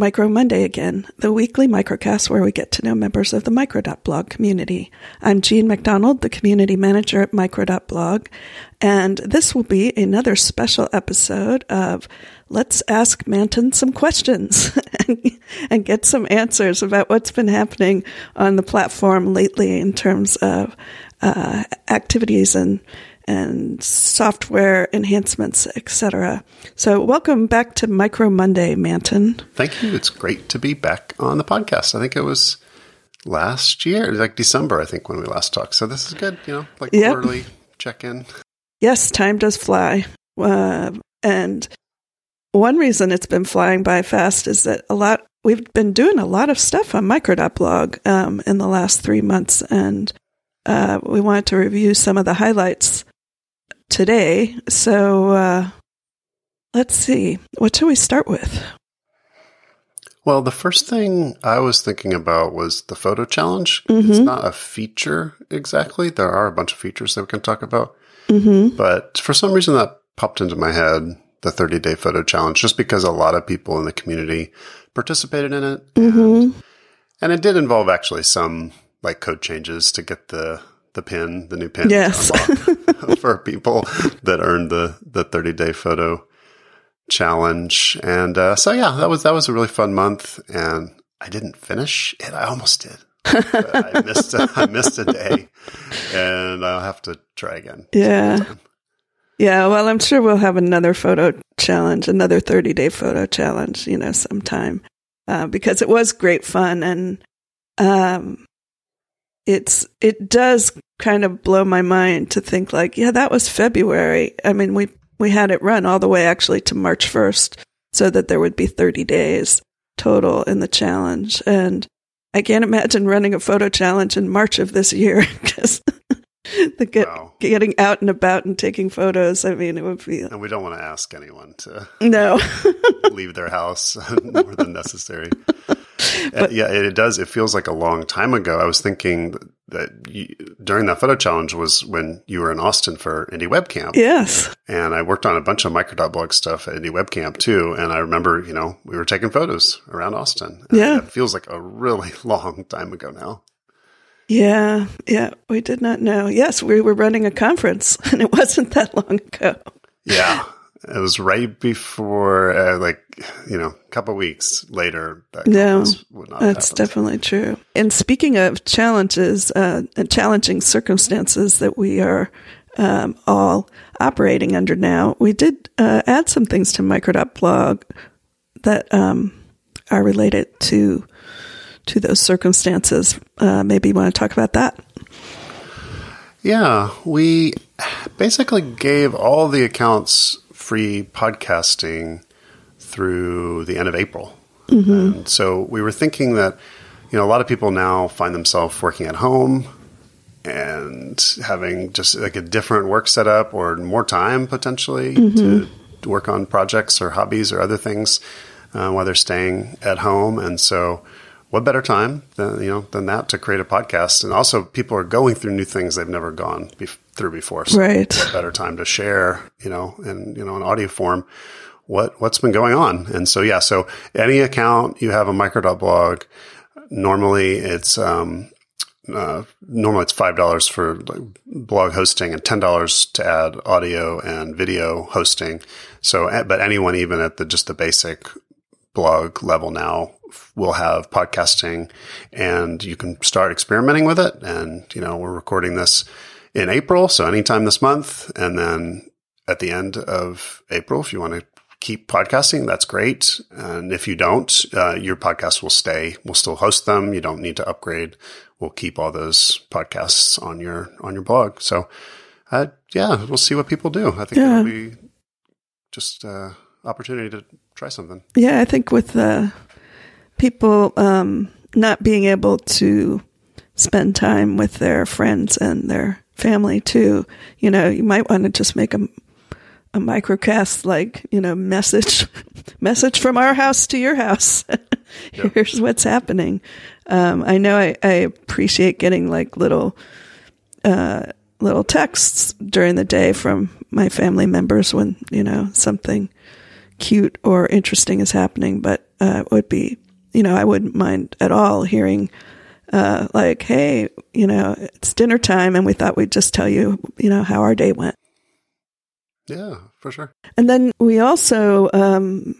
Micro Monday again, the weekly microcast where we get to know members of the Micro.blog community. I'm Jean MacDonald, the community manager at Micro.blog, and this will be another special episode of Let's Ask Manton Some Questions and, and get some answers about what's been happening on the platform lately in terms of uh, activities and and software enhancements, etc. So, welcome back to Micro Monday, Manton. Thank you. It's great to be back on the podcast. I think it was last year, like December, I think, when we last talked. So, this is good, you know, like yep. quarterly check in. Yes, time does fly. Uh, and one reason it's been flying by fast is that a lot, we've been doing a lot of stuff on micro.blog um, in the last three months. And uh, we wanted to review some of the highlights today. So uh, let's see. What should we start with? Well, the first thing I was thinking about was the photo challenge. Mm-hmm. It's not a feature exactly. There are a bunch of features that we can talk about. Mm-hmm. But for some reason, that popped into my head the 30 day photo challenge just because a lot of people in the community participated in it. Mm-hmm. And, and it did involve actually some like code changes to get the the pin, the new pin, yes, for people that earned the the thirty day photo challenge. And uh, so yeah, that was that was a really fun month, and I didn't finish it. I almost did. I missed a, I missed a day, and I'll have to try again. Yeah. Yeah, well, I'm sure we'll have another photo challenge, another 30 day photo challenge, you know, sometime, uh, because it was great fun. And, um, it's it does kind of blow my mind to think like, yeah, that was February. I mean, we we had it run all the way actually to March 1st so that there would be 30 days total in the challenge. And I can't imagine running a photo challenge in March of this year because the get, wow. getting out and about and taking photos. I mean, it would be. And we don't want to ask anyone to no leave their house more than necessary. but, yeah, it does. It feels like a long time ago. I was thinking that you, during that photo challenge was when you were in Austin for Indie Web Camp. Yes. And I worked on a bunch of micro.blog stuff at Indie Web Camp too. And I remember, you know, we were taking photos around Austin. yeah. It feels like a really long time ago now. Yeah. Yeah. We did not know. Yes, we were running a conference and it wasn't that long ago. Yeah. It was right before, uh, like, you know, a couple weeks later. That no, that's definitely true. And speaking of challenges uh, and challenging circumstances that we are um, all operating under now, we did uh, add some things to Micro.blog that um, are related to to those circumstances. Uh, maybe you want to talk about that. Yeah, we basically gave all the accounts free podcasting through the end of April. Mm-hmm. And so we were thinking that, you know, a lot of people now find themselves working at home and having just like a different work setup or more time potentially mm-hmm. to work on projects or hobbies or other things uh, while they're staying at home. And so, what better time than you know than that to create a podcast? And also, people are going through new things they've never gone before through before. So right. better time to share, you know, in, you know, an audio form, what, what's been going on. And so, yeah, so any account you have a micro.blog, normally it's, um, uh, normally it's five dollars for like blog hosting and ten dollars to add audio and video hosting. So, but anyone even at the just the basic blog level now will have podcasting, and you can start experimenting with it. And you know, we're recording this in April, so anytime this month. And then at the end of April, if you want to keep podcasting, that's great. And if you don't, uh, your podcast will stay. We'll still host them. You don't need to upgrade. We'll keep all those podcasts on your on your blog. So, uh, yeah, we'll see what people do. I think yeah. it'll be just uh, opportunity to try something. Yeah, I think with uh, people um, not being able to spend time with their friends and their family too. You know, you might want to just make a a microcast like you know message message from our house to your house. yep. Here's what's happening. Um, I know I, I, appreciate getting like little uh, little texts during the day from my family members when you know something cute or interesting is happening. But uh, would be, you know, I wouldn't mind at all hearing, uh, like, hey, you know, it's dinner time, and we thought we'd just tell you, you know, how our day went. Yeah, for sure. And then we also um,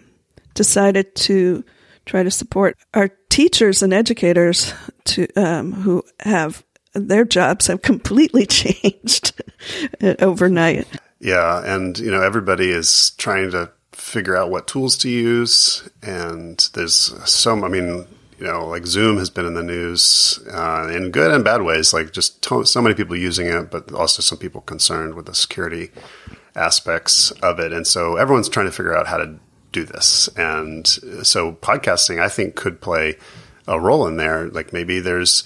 decided to try to support our teachers and educators to um, who have their jobs have completely changed overnight. Yeah, and you know everybody is trying to figure out what tools to use, and there's so I mean you know like Zoom has been in the news uh, in good and bad ways, like just to- so many people using it, but also some people concerned with the security aspects of it, and so everyone's trying to figure out how to do this, and so podcasting I think could play a role in there. Like maybe there's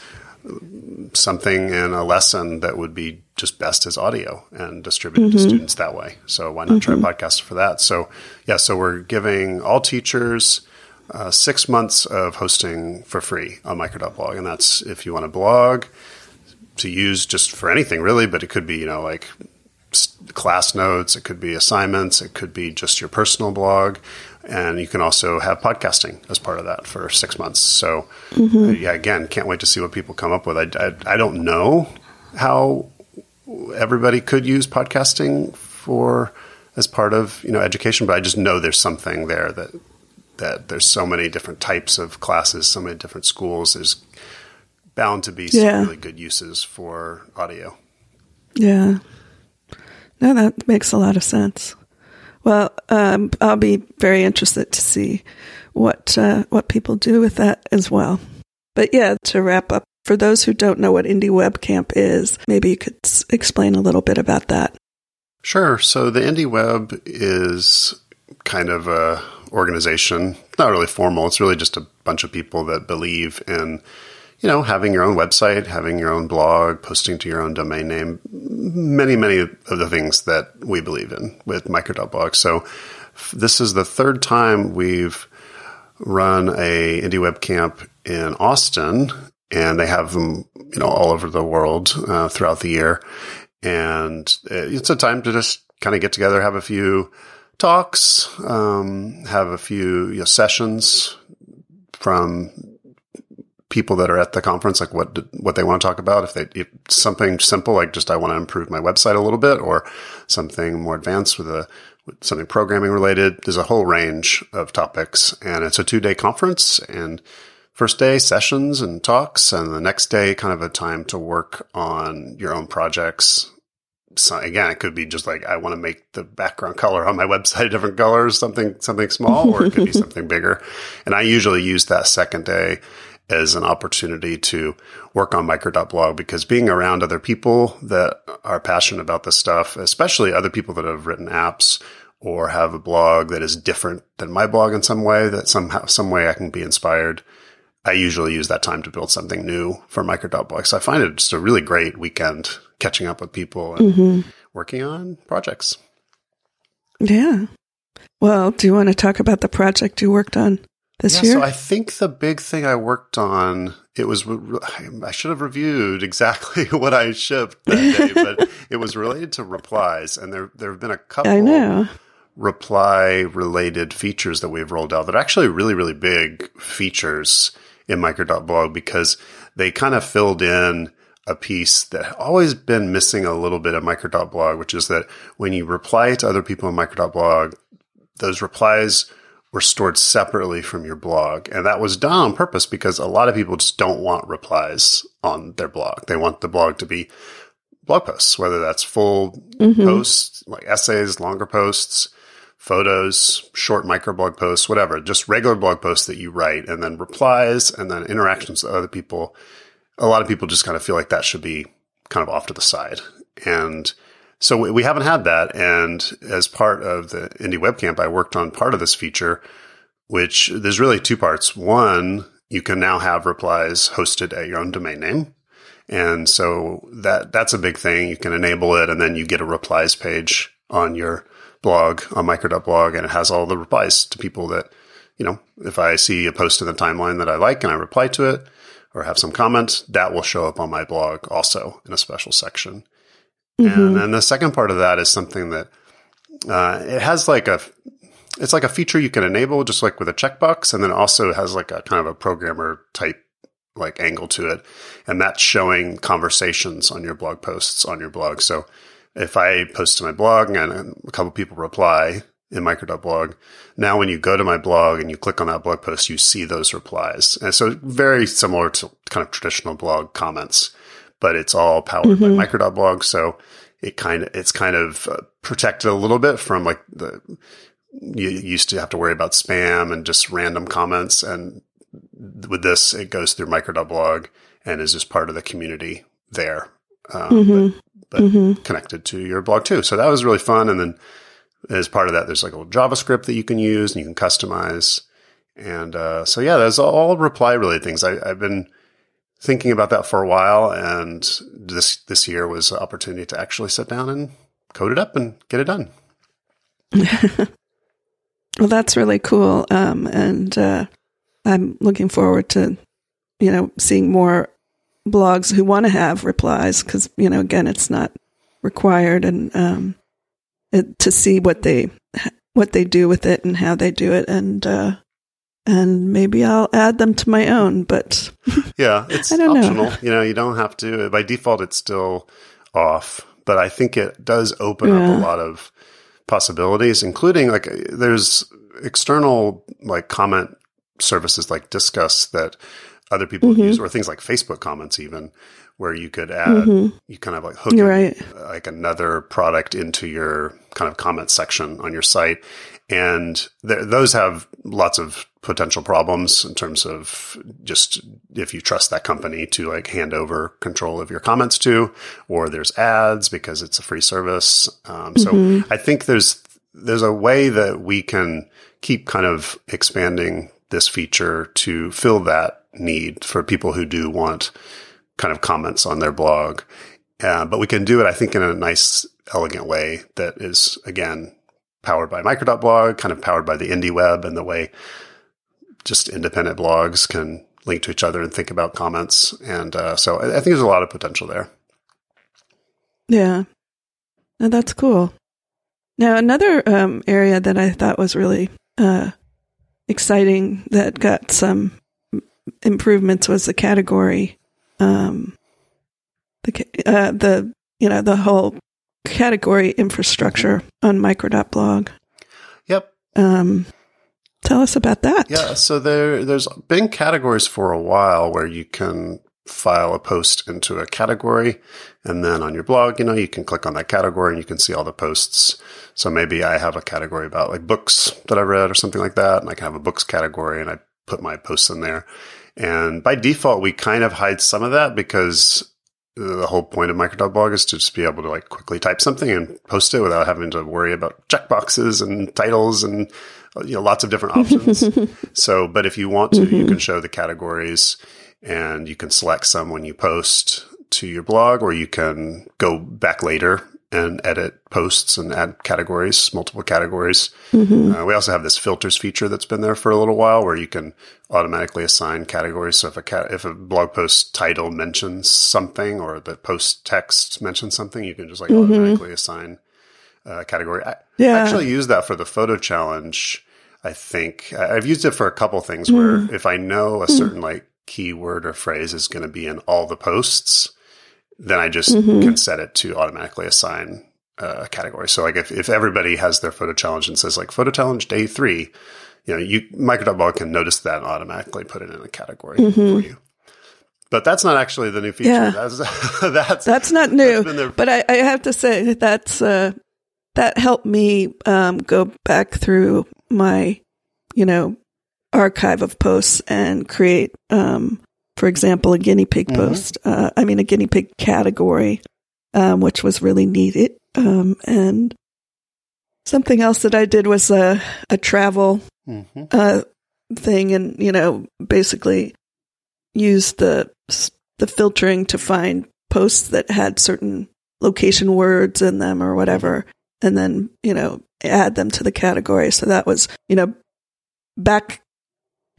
something in a lesson that would be just best as audio and distributed mm-hmm. to students that way. So why not mm-hmm. try a podcast for that? So yeah, so we're giving all teachers uh, six months of hosting for free on micro.blog, and that's if you want to blog to use just for anything really, but it could be you know like class notes, it could be assignments, it could be just your personal blog. And you can also have podcasting as part of that for six months. So, mm-hmm. yeah, again, can't wait to see what people come up with. I, I, I don't know how everybody could use podcasting for as part of you know education, but I just know there's something there that that there's so many different types of classes, so many different schools. There's bound to be some yeah. really good uses for audio. Yeah. No, that makes a lot of sense. Well, um, I'll be very interested to see what uh, what people do with that as well. But yeah, to wrap up, for those who don't know what Indie Web Camp is, maybe you could s- explain a little bit about that. Sure. So the Indie Web is kind of a organization, not really formal. It's really just a bunch of people that believe in you know, having your own website, having your own blog, posting to your own domain name, many, many of the things that we believe in with micro.blog. So this is the third time we've run a indie web camp in Austin, and they have them, you know, all over the world uh, throughout the year. And it's a time to just kind of get together, have a few talks, um, have a few you know, sessions from people that are at the conference, like what what they want to talk about. If they if something simple like just I want to improve my website a little bit, or something more advanced with a with something programming related. There's a whole range of topics, and it's a two day conference. And first day sessions and talks, and the next day kind of a time to work on your own projects. So again, it could be just like I want to make the background color on my website a different color, something something small, or it could be something bigger. And I usually use that second day as an opportunity to work on micro.blog because being around other people that are passionate about this stuff, especially other people that have written apps or have a blog that is different than my blog in some way, that somehow, some way I can be inspired. I usually use that time to build something new for micro.blog. So I find it just a really great weekend catching up with people and mm-hmm. working on projects. Yeah. Well, do you want to talk about the project you worked on? this yeah, year? So I think the big thing I worked on it was I should have reviewed exactly what I shipped that day, but it was related to replies, and there there have been a couple. I know. Reply related features that we've rolled out that are actually really, really big features in micro.blog because they kind of filled in a piece that always been missing a little bit of micro.blog, which is that when you reply to other people in micro.blog, those replies were stored separately from your blog. And that was done on purpose because a lot of people just don't want replies on their blog. They want the blog to be blog posts, whether that's full mm-hmm. posts, like essays, longer posts, photos, short microblog posts, whatever, just regular blog posts that you write and then replies and then interactions with other people. A lot of people just kind of feel like that should be kind of off to the side. And so we haven't had that. And as part of the Indie Webcamp, I worked on part of this feature, which there's really two parts. One, you can now have replies hosted at your own domain name. And so that that's a big thing. You can enable it and then you get a replies page on your blog on micro.blog and it has all the replies to people that, you know, if I see a post in the timeline that I like and I reply to it or have some comments, that will show up on my blog also in a special section. Mm-hmm. And then the second part of that is something that uh, it has like a it's like a feature you can enable just like with a checkbox, and then also has like a kind of a programmer type like angle to it, and that's showing conversations on your blog posts on your blog. So if I post to my blog and a couple people reply in micro.blog, now when you go to my blog and you click on that blog post, you see those replies. And so very similar to kind of traditional blog comments, but it's all powered mm-hmm. by micro.blog. So it kind of, it's kind of uh, protected a little bit from like the, you used to have to worry about spam and just random comments. And with this, it goes through micro.blog and is just part of the community there. Um, mm-hmm. but, but mm-hmm. connected to your blog too. So that was really fun. And then as part of that, there's like a little JavaScript that you can use and you can customize. And uh, so yeah, there's all reply related things. I, I've been thinking about that for a while, and this this year was an opportunity to actually sit down and code it up and get it done. well, that's really cool, um, and uh, I'm looking forward to you know seeing more blogs who want to have replies because you know again it's not required and um, to see what they what they do with it and how they do it and uh, and maybe I'll add them to my own. But yeah, it's optional. Know. You know, you don't have to. By default, it's still off, but I think it does open yeah. up a lot of possibilities, including like there's external like comment services like Discuss that other people mm-hmm. use, or things like Facebook comments, even where you could add, mm-hmm. you kind of like hook in, right. like another product into your kind of comment section on your site. And th- those have lots of potential problems in terms of just if you trust that company to like hand over control of your comments to, or there's ads because it's a free service. Um, mm-hmm. So I think there's, there's a way that we can keep kind of expanding this feature to fill that need for people who do want kind of comments on their blog. Uh, but we can do it, I think, in a nice, elegant way that is, again, powered by micro.blog, kind of powered by the indie web and the way just independent blogs can link to each other and think about comments. And uh, so I, I, think there's a lot of potential there. Yeah. That's cool. Now, another um, area that I thought was really uh, exciting that got some improvements was the category um, the uh, the you know the whole category infrastructure on micro.blog. Yep. Um, tell us about that. Yeah, so there there's been categories for a while where you can file a post into a category and then on your blog, you know, you can click on that category and you can see all the posts. So maybe I have a category about like books that I read or something like that and I can have a books category and I put my posts in there. And by default, we kind of hide some of that because the whole point of micro.blog is to just be able to like quickly type something and post it without having to worry about checkboxes and titles and you know lots of different options. so, but if you want to, mm-hmm. you can show the categories and you can select some when you post to your blog, or you can go back later and edit posts and add categories, multiple categories. Mm-hmm. Uh, we also have this filters feature that's been there for a little while, where you can automatically assign categories. So if a cat, if a blog post title mentions something, or the post text mentions something, you can just like mm-hmm. automatically assign a category. I, yeah. I actually use that for the photo challenge. I think I've used it for a couple things mm. where if I know a certain like keyword or phrase is going to be in all the posts, then I just mm-hmm. can set it to automatically assign a category. So like if, if everybody has their photo challenge and says like photo challenge day three, you know, you micro.blog can notice that and automatically put it in a category mm-hmm. for you. But that's not actually the new feature. Yeah. That's, that's, that's not new. That's but I, I, have to say that's uh, that helped me um, go back through my, you know, archive of posts and create um, for example, a guinea pig mm-hmm. post. Uh, I mean, a guinea pig category, um, which was really needed. Um, and something else that I did was a, a travel mm-hmm. uh, thing, and you know, basically use the the filtering to find posts that had certain location words in them or whatever, mm-hmm. and then you know add them to the category. So that was you know back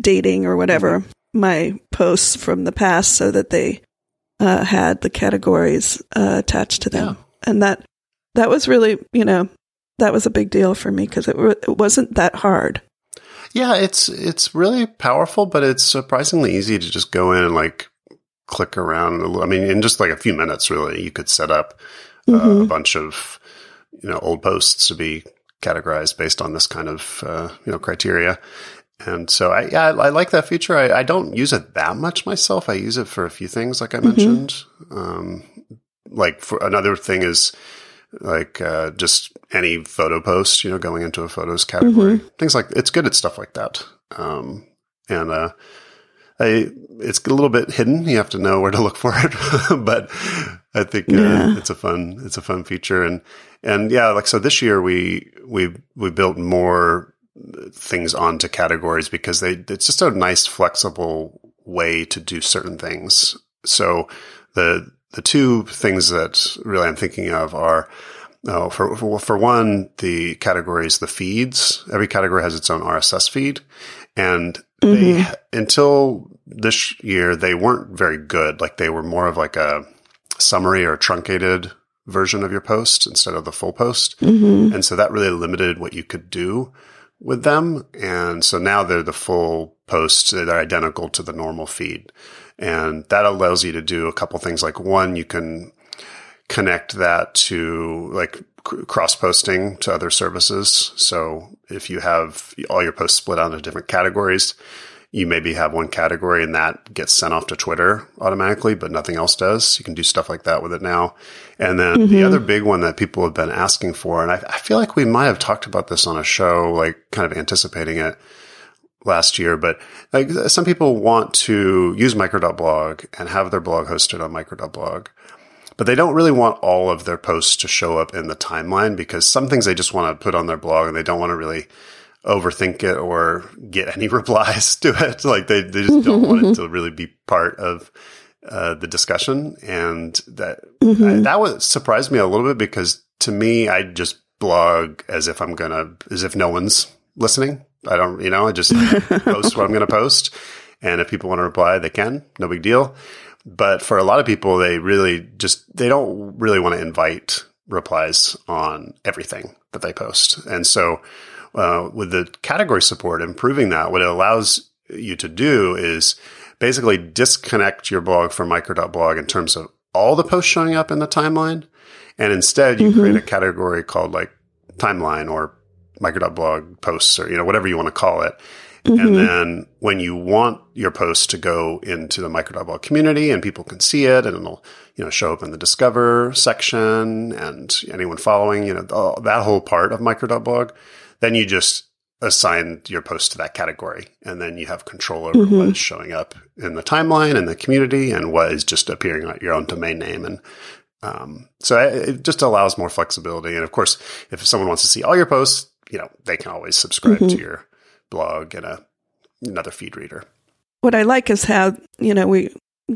dating or whatever mm-hmm my posts from the past so that they uh, had the categories uh, attached to them, yeah. and that that was really you know that was a big deal for me because it, it wasn't that hard. Yeah, it's it's really powerful, but it's surprisingly easy to just go in and like click around. I mean, in just like a few minutes, really, you could set up uh, mm-hmm. a bunch of you know old posts to be categorized based on this kind of uh, you know criteria. And so I yeah I, I like that feature. I, I, don't use it that much myself. I use it for a few things, like I mm-hmm. mentioned. Um, like for another thing is like uh, just any photo post, you know, going into a photos category, mm-hmm. things like it's good at stuff like that. Um, and uh, I, it's a little bit hidden. You have to know where to look for it, but I think uh, it's a fun it's a fun feature. And and yeah, like so this year we we we built more things onto categories because they it's just a nice flexible way to do certain things. So the the two things that really I'm thinking of are oh, for, for, for one, the categories, the feeds. Every category has its own RSS feed, and mm-hmm. they until this year they weren't very good. Like they were more of like a summary or truncated version of your post instead of the full post, mm-hmm. and so that really limited what you could do with them. And so now they're the full posts. They're identical to the normal feed. And that allows you to do a couple things. Like one, you can connect that to like cross posting to other services. So if you have all your posts split out into different categories, you maybe have one category and that gets sent off to Twitter automatically, but nothing else does. You can do stuff like that with it now. And then mm-hmm. the other big one that people have been asking for, and I, I, feel like we might have talked about this on a show, like kind of anticipating it last year, but like some people want to use micro.blog and have their blog hosted on micro.blog but they don't really want all of their posts to show up in the timeline because some things they just want to put on their blog and they don't want to really overthink it or get any replies to it. Like they, they just don't want it to really be part of uh, the discussion. And that, mm-hmm. I, that was surprised me a little bit because to me, I just blog as if I'm going to, as if no one's listening. I don't, you know, I just post what I'm going to post. And if people want to reply, they can, no big deal. But for a lot of people, they really just, they don't really want to invite replies on everything that they post. And so, uh, with the category support, improving that, what it allows you to do is basically disconnect your blog from micro.blog in terms of all the posts showing up in the timeline. And instead you mm-hmm. create a category called like timeline or micro.blog posts or, you know, whatever you want to call it. Mm-hmm. And then when you want your post to go into the micro.blog community and people can see it and it'll, you know, show up in the discover section and anyone following, you know, that whole part of micro.blog, then you just assign your post to that category and then you have control over mm-hmm. what is showing up in the timeline and the community and what is just appearing on your own domain name and um, so it just allows more flexibility and of course if someone wants to see all your posts you know they can always subscribe mm-hmm. to your blog and a, another feed reader. What I like is how, you know, we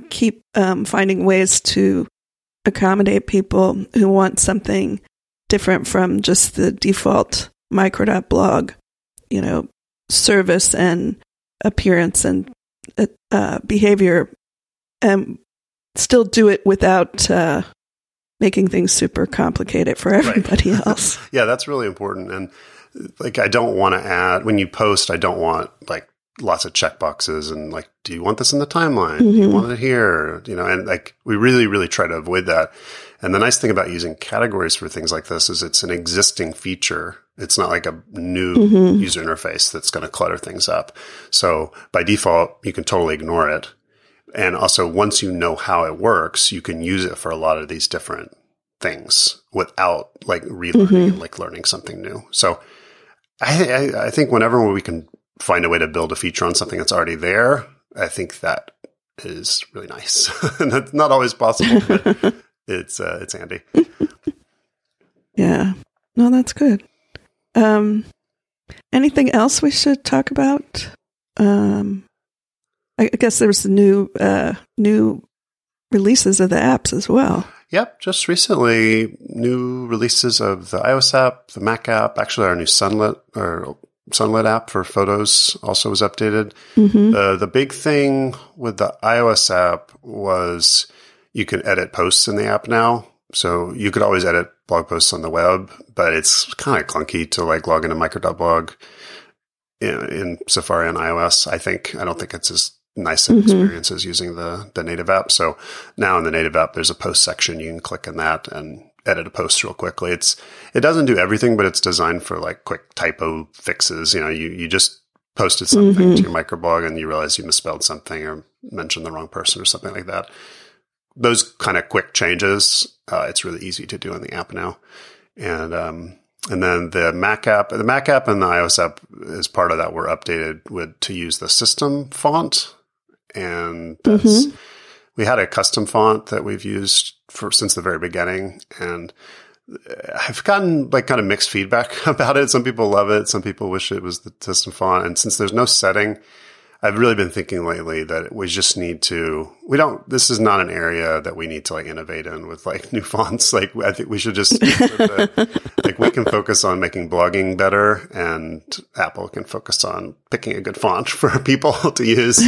keep um, finding ways to accommodate people who want something different from just the default micro.blog, you know, service and appearance and uh, behavior, and still do it without uh, making things super complicated for everybody right. else. yeah, that's really important. And like I don't want to add when you post, I don't want like lots of checkboxes and like, do you want this in the timeline? Mm-hmm. Do you mm-hmm. want it here? You know, and like we really, really try to avoid that. And the nice thing about using categories for things like this is it's an existing feature. It's not like a new mm-hmm. user interface that's going to clutter things up. So by default, you can totally ignore it. And also once you know how it works, you can use it for a lot of these different things without like relearning mm-hmm. and like learning something new. So I, I, I think whenever we can find a way to build a feature on something that's already there, I think that is really nice. and that's not always possible, but it's uh, it's handy. yeah. No, that's good. Um, anything else we should talk about? Um, I guess there's new uh, new releases of the apps as well. Yep, just recently, new releases of the iOS app, the Mac app. Actually, our new Sunlit or Sunlit app for photos also was updated. Mm-hmm. The the big thing with the iOS app was you can edit posts in the app now, So you could always edit blog posts on the web, but it's kind of clunky to like log into micro.blog in, in Safari and iOS. I think, I don't think it's as nice an Mhm. experience as using the, the native app. So now in the native app, there's a post section. You can click in that and edit a post real quickly. It's, it doesn't do everything, but it's designed for like quick typo fixes. You know, you, you just posted something Mhm. to your microblog and you realize you misspelled something or mentioned the wrong person or something like that. Those kind of quick changes, uh, it's really easy to do in the app now. And, um, and then the Mac app, the Mac app and the iOS app as part of that were updated with to use the system font. And that's, we had a custom font that we've used for since the very beginning. And I've gotten like kind of mixed feedback about it. Some people love it. Some people wish it was the system font. And since there's no setting, I've really been thinking lately that we just need to, we don't, this is not an area that we need to like innovate in with like new fonts. Like I think we should just, the- like we can focus on making blogging better and Apple can focus on picking a good font for people to use.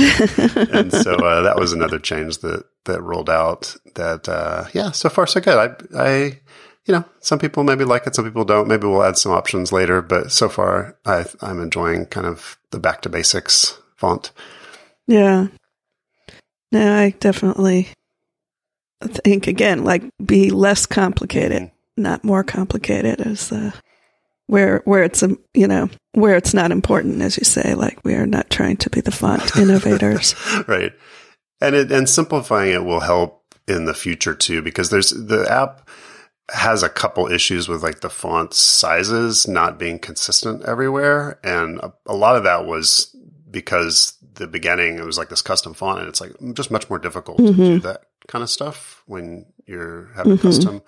and so uh, that was another change that, that rolled out that, uh, yeah, so far so good. I, I, you know, some people maybe like it, some people don't. Maybe we'll add some options later, but so far I, I'm enjoying kind of the back to basics font. Yeah. No, I definitely think again, like be less complicated, not more complicated is uh, where where it's a you know where it's not important, as you say. Like we are not trying to be the font innovators. right. And it, and simplifying it will help in the future too, because there's the app has a couple issues with like the font sizes not being consistent everywhere. And a, a lot of that was because the beginning, it was like this custom font and it's like just much more difficult to do that kind of stuff when you're having Mhm. custom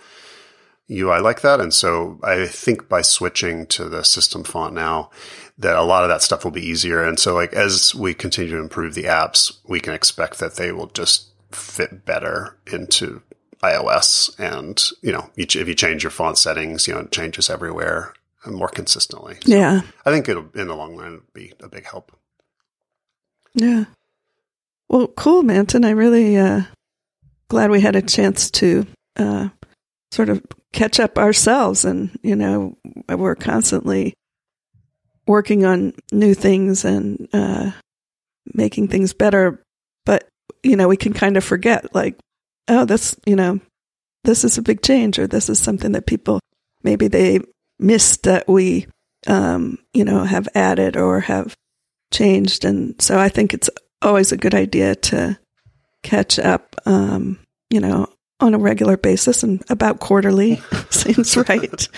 UI like that. And so I think by switching to the system font now, that a lot of that stuff will be easier. And so like as we continue to improve the apps, we can expect that they will just fit better into iOS. And, you know, you ch- if you change your font settings, you know, it changes everywhere more consistently. So Yeah, I think it'll, in the long run, be a big help. Yeah. Well, cool, Manton. I really uh, glad we had a chance to uh, sort of catch up ourselves, and you know, we're constantly working on new things and uh, making things better. But you know, we can kind of forget, like, oh, this, you know, this is a big change, or this is something that people maybe they missed that we, um, you know, have added or have changed. And so I think it's always a good idea to catch up, um, you know, on a regular basis and about quarterly seems right.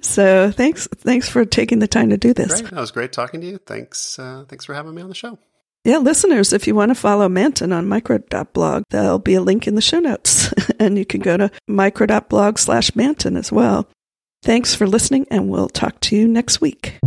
So thanks, thanks for taking the time to do this. Great. That was great talking to you. Thanks. Uh, thanks for having me on the show. Yeah, listeners, if you want to follow Manton on micro.blog, there'll be a link in the show notes and you can go to micro.blog slash Manton as well. Thanks for listening and we'll talk to you next week.